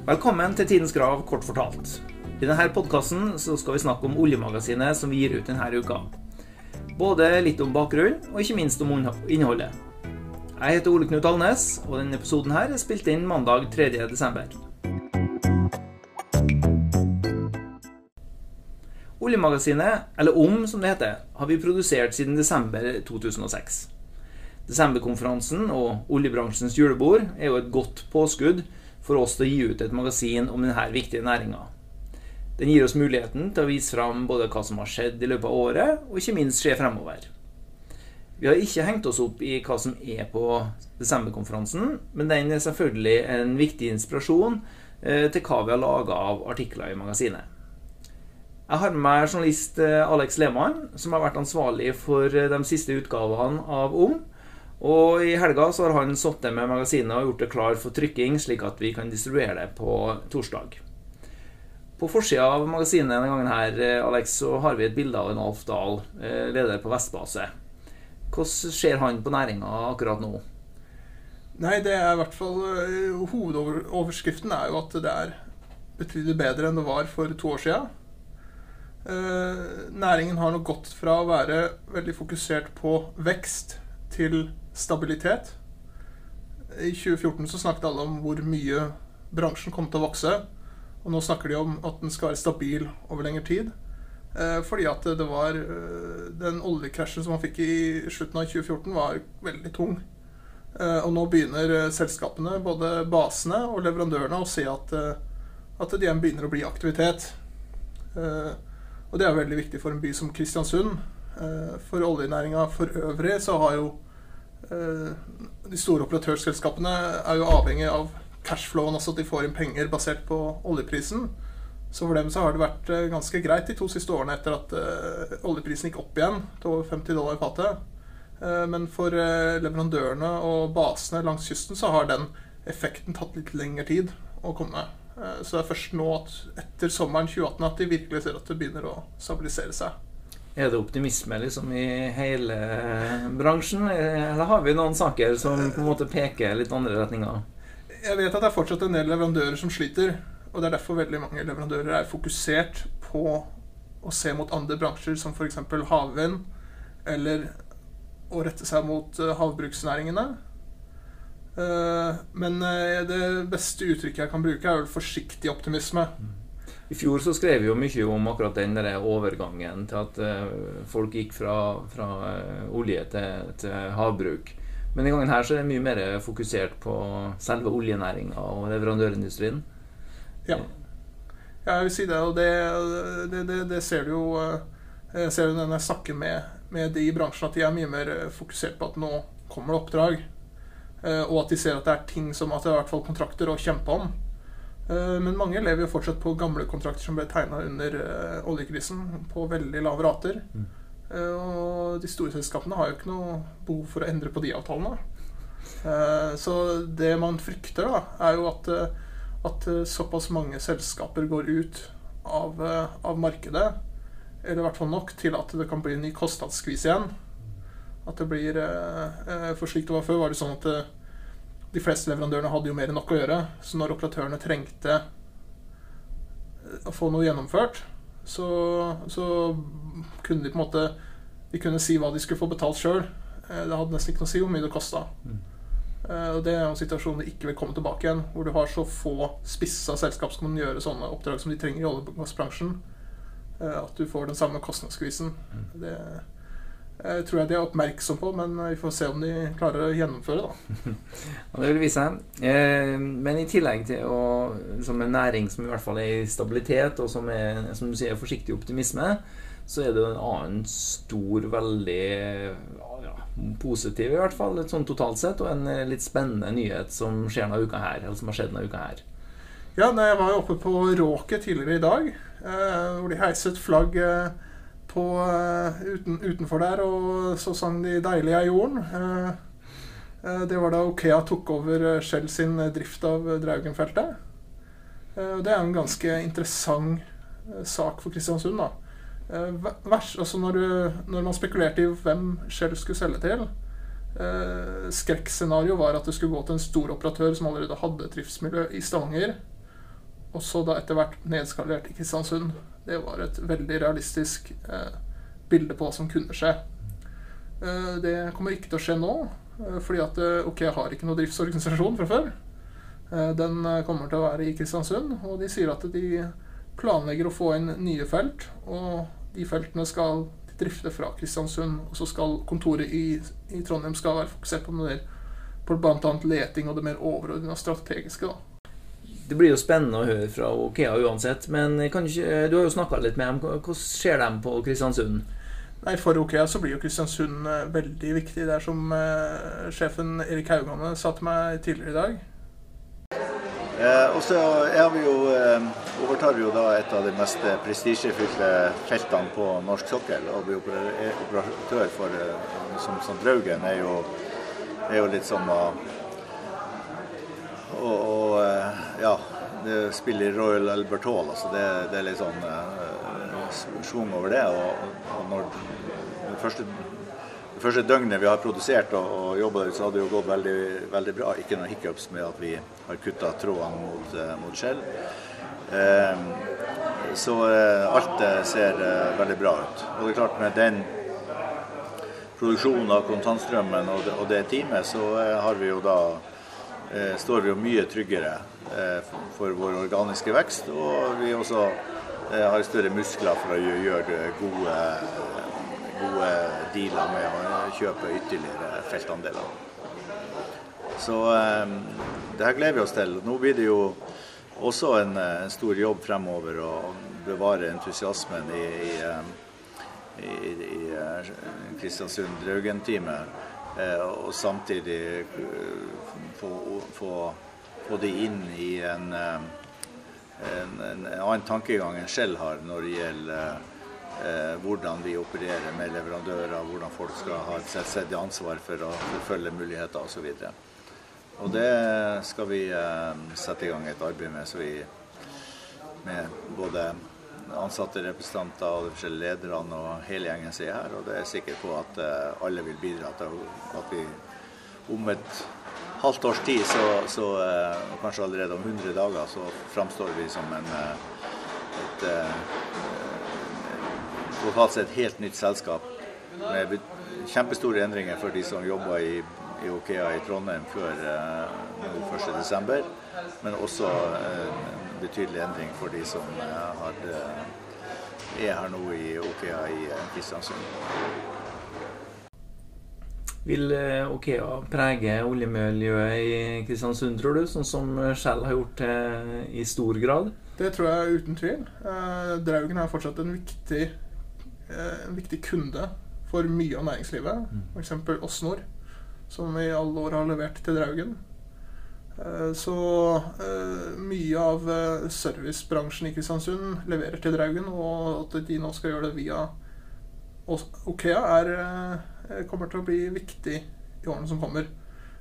Velkommen til Tidens Grav kort fortalt. I denne podkasten skal vi snakke om oljemagasinet som vi gir ut denne uka. Både litt om bakgrunnen, og ikke minst om innholdet. Jeg heter Ole Knut Alnes, og denne episoden her er spilt inn mandag 3. desember. Oljemagasinet, eller OM som det heter, har vi produsert siden desember 2006. Desemberkonferansen og oljebransjens julebord er jo et godt påskudd for oss til å gi ut et magasin om denne viktige næringa. Den gir oss muligheten til å vise fram både hva som har skjedd i løpet av året, og ikke minst skje fremover. Vi har ikke hengt oss opp i hva som er på desemberkonferansen, men den er selvfølgelig en viktig inspirasjon eh, til hva vi har laga av artikler i magasinet. Jeg har med meg journalist eh, Alex Lehmann, som har vært ansvarlig for eh, de siste utgavene av OM. Og i helga så har han satt det med magasinet og gjort det klar for trykking, slik at vi kan distribuere det på torsdag. På forsida av magasinet denne gangen her, eh, Alex, så har vi et bilde av en Alf Dahl, eh, leder på Vestbase. Hvordan ser han på næringa akkurat nå? Nei, det er i hvert fall eh, Hovedoverskriften er jo at det er betydelig bedre enn det var for to år sia. Næringen har nå gått fra å være veldig fokusert på vekst til stabilitet. I 2014 så snakket alle om hvor mye bransjen kom til å vokse. Og nå snakker de om at den skal være stabil over lengre tid. Eh, fordi at det var eh, Den oljekrasjen som man fikk i slutten av 2014, var veldig tung. Eh, og nå begynner selskapene, både basene og leverandørene, å se at, at det igjen begynner å bli aktivitet. Og det er veldig viktig for en by som Kristiansund. For oljenæringa for øvrig så har jo de store operatørselskapene er jo avhengig av cashflowen, altså at de får inn penger basert på oljeprisen. Så for dem så har det vært eh, ganske greit de to siste årene etter at uh, oljeprisen gikk opp igjen til over 50 dollar fatet. Uh, men for leverandørene og basene langs kysten så har den effekten tatt litt lengre tid å komme. så det er først nå at etter sommeren 2018 at de virkelig ser at det begynner å stabilisere seg. Er det optimisme liksom i hele bransjen, eller har vi noen saker som på en måte peker litt andre retninger? Jeg vet at det er fortsatt en del leverandører som sliter. Og det er derfor veldig mange leverandører er fokusert på å se mot andre bransjer, som f.eks. havvind, eller å rette seg mot eh, havbruksnæringene. Eh, men eh, det beste uttrykket jeg kan bruke, er vel forsiktig optimisme. I fjor så skrev vi jo mye om akkurat den der overgangen til at uh, folk gikk fra, fra uh, olje til, til, havbruk. Men denne gangen her så er det mye mer fokusert på selve oljenæringa og leverandørindustrien. Ja. ja, jeg vil si det. Og det, det, det, det ser du jo uh, Jeg ser jo når jeg snakker med, med de i bransjen, at de er mye mer fokusert på at nå kommer det oppdrag. og at de ser at det er ting som at det er i hvert fall kontrakter å kjempe om. Eh, men mange lever jo fortsatt på gamle kontrakter som ble tegna under uh, oljekrisen, på veldig lave rater. Mm. Uh, og de store selskapene har jo ikke noe behov for å endre på de avtalene. Så det man frykter, da, er jo at, at såpass mange selskaper går ut av, av, markedet, eller i hvert fall nok til at det kan bli en ny kostnadsskvis igjen. At det blir For slik det var før, var det sånn at de fleste leverandørene hadde jo mer enn nok å gjøre. Så når operatørene trengte eh, å få noe gjennomført, så, så kunne de på en måte De kunne si hva de skulle få betalt sjøl. Eh, det hadde nesten ikke noe å si hvor mye det kosta. Mm. Eh, Det er en situasjon de ikke vil komme tilbake igjen, hvor du har så få spissa selskap som kan gjøre sånne oppdrag som de trenger i olje- og gassbransjen, at du får den samme kostnadsskvisen. Mm. Det tror jeg de er oppmerksom på, men vi får se om de klarer å gjennomføre. da. det vil vise seg. Eh, men i tillegg til å, som en næring som i hvert fall er i stabilitet, og som er som du sier, forsiktig optimisme, så er det en annen stor, veldig ja, positiv, i hvert fall, sånn totalt sett, og en litt spennende nyhet som skjer denne uka her, eller som har skjedd denne uka her. Ja, jeg var jo oppe på Råket tidligere i dag, eh, hvor de heiset flagg på, uh, uten, utenfor der, og så sang de 'Deilig er jorden'. Uh, uh, det var da Okea tok over Shell sin drift av Draugenfeltet. det er en ganske interessant sak for Kristiansund. da. Vers, altså når, når, man spekulerte i hvem Shell skulle selge til Skrekkscenarioet var at det skulle gå til en stor operatør som allerede hadde driftsmiljø i Stavanger, også da etter hvert nedskalert i Kristiansund. Det var et veldig realistisk eh, bilde på hva som kunne skje. Eh, det kommer ikke til å skje nå, eh, fordi at OK, jeg har ikke noe driftsorganisasjon fra før. Eh, den eh, kommer til å være i Kristiansund, og de sier at de planlegger å få inn nye felt. Og de feltene skal drifte fra Kristiansund, og så skal kontoret i, i Trondheim skal være fokusert på, mer, på bl.a. leting og det mer overordna strategiske. da. Det blir jo spennende å høre fra Okea uansett, men ikke, du har jo snakka litt med dem. Hvordan ser de på Kristiansund? Nei, For Okea så blir jo Kristiansund eh, veldig viktig. Det er som eh, sjefen Erik Haugane sa til meg tidligere i dag. Eh, og så er vi jo, eh, overtar vi jo da et av de mest prestisjefylte feltene på norsk sokkel. Og blir er operatør for eh, som, som Draugen er jo, er jo litt som å og, og eh, ja, det spiller Royal Albert Hall. Altså det, det er litt sånn eh, schwung over det. Og, og når det første, det første døgnet vi har produsert og, og jobba så hadde det jo gått veldig, veldig bra. Ikke noen hiccups med at vi har kutta trådene mot, eh, mot skjell. Eh, så eh, alt ser veldig bra ut. Og det er klart med den produksjonen av kontantstrømmen og det, og det teamet, så har vi jo da eh, står vi jo mye tryggere eh, for vår organiske vekst. Og vi også eh, har større muskler for å gjø- gjøre gode, gode dealer med å kjøpe ytterligere feltandeler. Så eh, det her gleder vi oss til. Nå blir det jo også en, eh, en stor jobb fremover å bevare entusiasmen i, i, eh, i, i eh, Kristiansund Draugen-teamet. Eh, og samtidig eh, få, få, få det inn i en, eh, en, en annen tankegang enn Shell har når det gjelder eh, hvordan vi opererer med leverandører, hvordan folk skal ha et selvstendig ansvar for å forfølge muligheter osv. Og det skal vi eh, sette i gang et arbeid med, så vi med både ansatte representanter og de forskjellige lederne og hele gjengen som er her. Og det er jeg sikker på at eh, alle vil bidra til at vi om et halvt års tid, så, så eh, og kanskje allerede om 100 dager, så framstår vi som en, eh, et eh, totalt sett helt nytt selskap med kjempestore endringer for de som jobber i, i Okea i Trondheim før eh, nå 1.12., men også en betydelig endring for de som eh, er her nå i Okea i Kristiansund. Vil eh, Okea prege oljemiljøet i Kristiansund, tror du? Sånn som Shell har gjort det i stor grad? Det tror jeg uten tvil. Eh, Draugen er fortsatt en viktig, eh, en viktig kunde for mye av næringslivet. F.eks. Åsnor, som i alle år har levert til Draugen. Eh, Så eh, mye av eh, servicebransjen i Kristiansund leverer til Draugen, og at de nå skal gjøre det via Os- Okea, er, eh, kommer til å bli viktig i årene som kommer.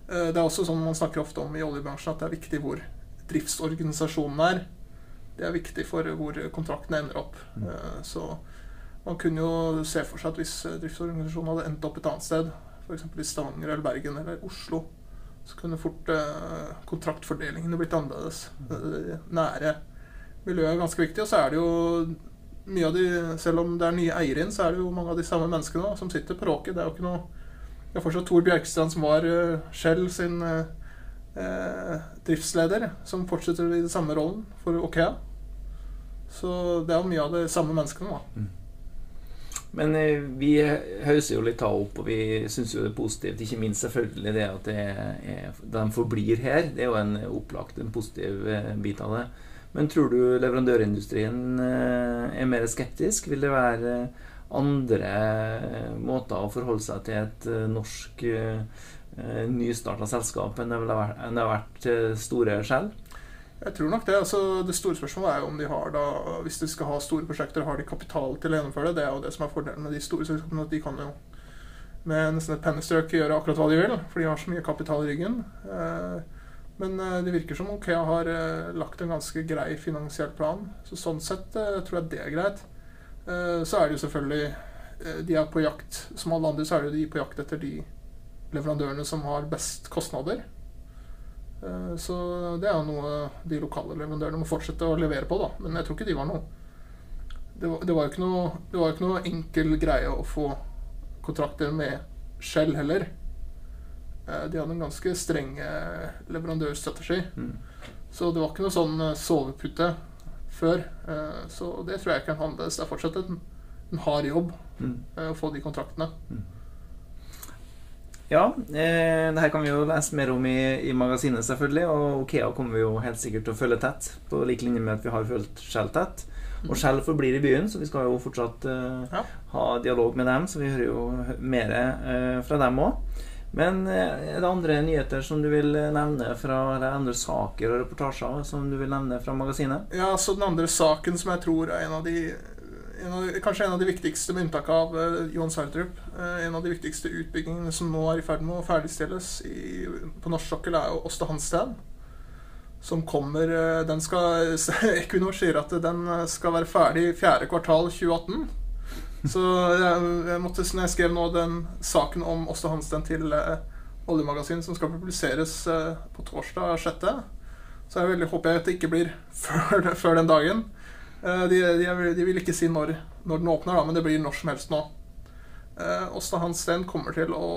Eh, Det er også sånn man snakker ofte om i oljebransjen, at det er viktig hvor driftsorganisasjonen er. Det er viktig for hvor kontraktene ender opp. Eh, Så man kunne jo se for seg at hvis eh, driftsorganisasjonen hadde endt opp et annet sted, f.eks. i Stavanger eller Bergen eller Oslo, så kunne fort eh, kontraktfordelingene blitt annerledes. Nære miljøet er ganske viktig. Og så er det jo mye av de, selv om det er nye eiere inn, så er det jo mange av de samme menneskene da, som sitter på råket. Det er jo ikke noe Det er fortsatt Tor Bjerkestrand som var eh, Shell sin eh, eh, driftsleder, som fortsetter i den samme rollen for Okea. Så det er jo mye av de samme menneskene, da. Men eh, vi hauser jo litt av opp, og vi syns jo det er positivt. Ikke minst selvfølgelig det at det er, de forblir her. Det er jo en opplagt en positiv bit av det. Men tror du leverandørindustrien eh, er mer skeptisk? Vil det være andre eh, måter å forholde seg til et eh, norsk nystarta selskap enn det, har vært store skjell? Jeg tror nok det. altså Det store spørsmålet er jo om de har da, hvis de skal ha store prosjekter, har de kapital til å gjennomføre det. Det er jo det som er fordelen med de store selskapene. at De kan jo med nesten et pennestrøk gjøre akkurat hva de vil, for de har så mye kapital i ryggen. Eh, Men eh, det virker som Okea har eh, lagt en ganske grei finansiell plan. Så sånn sett eh, tror jeg det er greit. Så er det jo selvfølgelig De er på jakt Som alle andre så er det jo de på jakt etter de leverandørene som har best kostnader. Så det er jo noe de lokale leverandørene må fortsette å levere på, da. Men jeg tror ikke de var noe Det var, jo ikke ikke noe enkel greie å få kontrakter med Shell heller. Eh, De hadde en ganske streng eh, leverandørstrategi. Mm. Så det var ikke noe sånn eh, sovepute før. Så det tror jeg kan handles, annerledes. Det er fortsatt en, en hard jobb Mm. å få de kontraktene. Ja, eh, det her kan vi jo lese mer om i, i magasinet, selvfølgelig. Og Okea kommer vi jo helt sikkert til å følge tett, på lik linje med at vi har fulgt Shell tett. Og Shell forblir i byen, så vi skal jo fortsatt eh, Ja. ha dialog med dem. Så vi hører jo mer eh, fra dem òg. Men eh, er det andre nyheter som du vil eh, nevne fra eller andre saker og reportasjer som du vil nevne fra magasinet? Ja, så Den andre saken som jeg tror er en av de, en av, de- kanskje en av de viktigste, med unntak av eh, Johan Sverdrup En av de viktigste utbyggingene som nå er i ferd med å ferdigstilles i, på norsk sokkel, er jo Åste Hansteen. Som kommer Den skal Equinor sier at den skal være ferdig fjerde kvartal 2018. Så jeg, jeg måtte, når jeg skrev nå den saken om Åsta Hansten til eh, Oljemagasin, som skal publiseres eh, på torsdag 6., så jeg veldig håper jeg at det ikke blir før, før den dagen. Eh, de, de, de vil ikke si når, når den åpner, da, men det blir når som helst nå. Eh, Åsta Hansteen kommer til å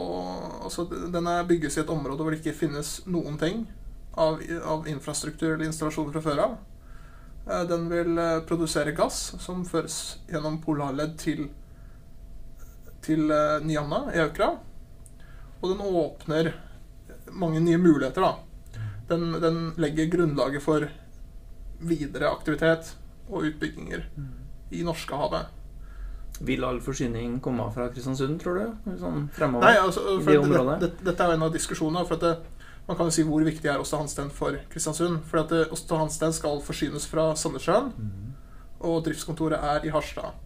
altså, Den bygges i et område hvor det ikke finnes noen ting av, av infrastruktur eller installasjoner fra før av. Eh, Den vil eh, produsere gass som føres gjennom polarledd til, til eh, i Aukra. Og den åpner mange nye muligheter, da. Den, den legger grunnlaget for videre aktivitet og utbygginger i Norskehavet. Vil all forsyning komme fra Kristiansund, tror du? Sånn fremover? Nei, altså, i det, området? det, dette er jo en av diskusjonene. For at det, man kan jo si hvor viktig er Åsta Hansten for Kristiansund. For Åsta Hansten skal forsynes fra Sandnessjøen, mm. og driftskontoret er i Harstad.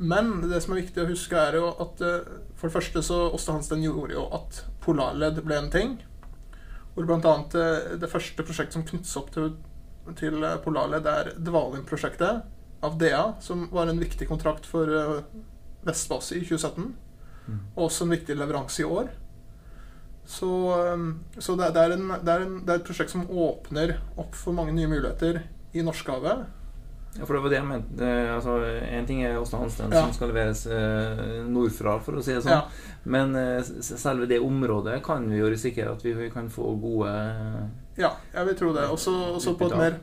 Men det som er viktig å huske, er jo at eh, for det første så Åsta Hansten gjorde jo at polarledd ble en ting. Hvor annet eh, det første prosjektet som knyttes opp til, til eh, polarledd, er Dvalin-prosjektet av DA, som var en viktig kontrakt for eh, Vestbase i 2017. Mm. Og også en viktig leveranse i år. Så, eh, så det, det, er en, det, er en, det er et prosjekt som åpner opp for mange nye muligheter i Norskehavet. Ja, for det var det jeg mente. Eh, Altså, en ting er Åsne Hansen, Ja. som skal leveres eh, nordfra, for å si det sånn. Ja. Men eh, selve det området kan vi jo risikere at vi kan få gode Ja, jeg vil tro det. Også, også på et mer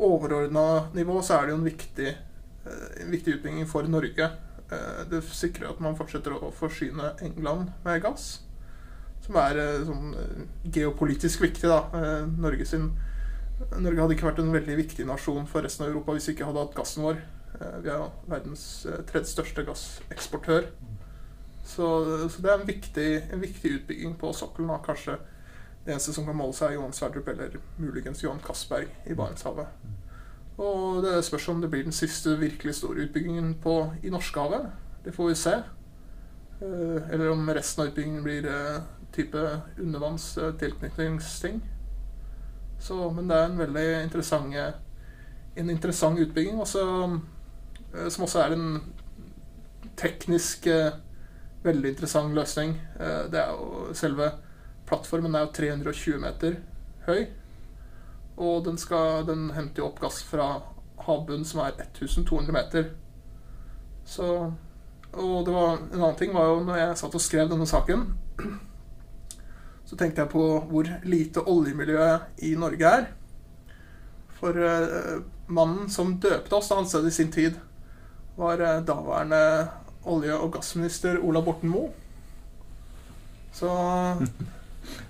overordna nivå så er det jo en viktig, en viktig utbygging for Norge. Det sikrer at man fortsetter å forsyne England med gass. Som er eh, sånn eh, geopolitisk viktig, da. Eh, Norge, sin, Norge hadde ikke vært en veldig viktig nasjon for resten av Europa hvis vi ikke hadde hatt gassen vår. Vi er verdens tredje største gasseksportør. Så, så det er en viktig, en viktig utbygging på sokkelen. da, Kanskje det eneste som kan måle seg, er Johan Sverdrup eller muligens Johan Castberg i Barentshavet. Og det spørs om det blir den siste virkelig store utbyggingen på, i Norskehavet. Det får vi se. Eller om resten av utbyggingen blir type undervanns tilknytningsting. Så, men det er en veldig interessant, en interessant utbygging, også, eh, som også er en teknisk eh, veldig interessant løsning. Eh, det er jo selve plattformen er jo 320 meter høy. Og den, skal, den henter jo opp gass fra havbunnen som er 1200 meter. Så Og det var, en annen ting var jo når jeg satt og skrev denne saken, så tenkte jeg på hvor lite oljemiljøet i Norge er. For eh, mannen som døpte oss han sted i sin tid, var eh, daværende olje- og gassminister Ola Borten Moe. Så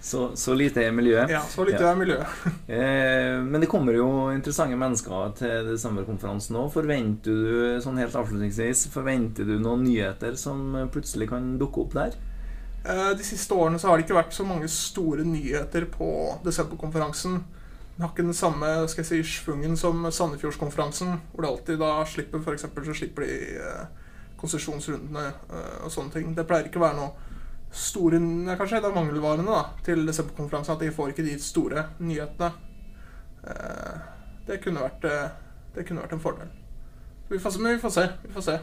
Så, så lite er miljøet. ja, så lite Ja. er miljøet. Eh, men det kommer jo interessante mennesker til desemberkonferansen òg. Forventer du sånn helt avslutningsvis, forventer du noen nyheter som plutselig kan dukke opp der? Eh, De siste årene så har det ikke vært så mange store nyheter på desemberkonferansen. Den har ikke den samme skal jeg si, schwungen som Sandefjordskonferansen, hvor det alltid da slipper for eksempel, så slipper de eh, konsesjonsrundene eh, og sånne ting. Det pleier ikke å være noe store Kanskje det er mangelvarene da, til desemberkonferansen, at de får ikke de store nyhetene. Det kunne vært, det kunne vært en fordel. Vi får, men vi får se. Vi får se.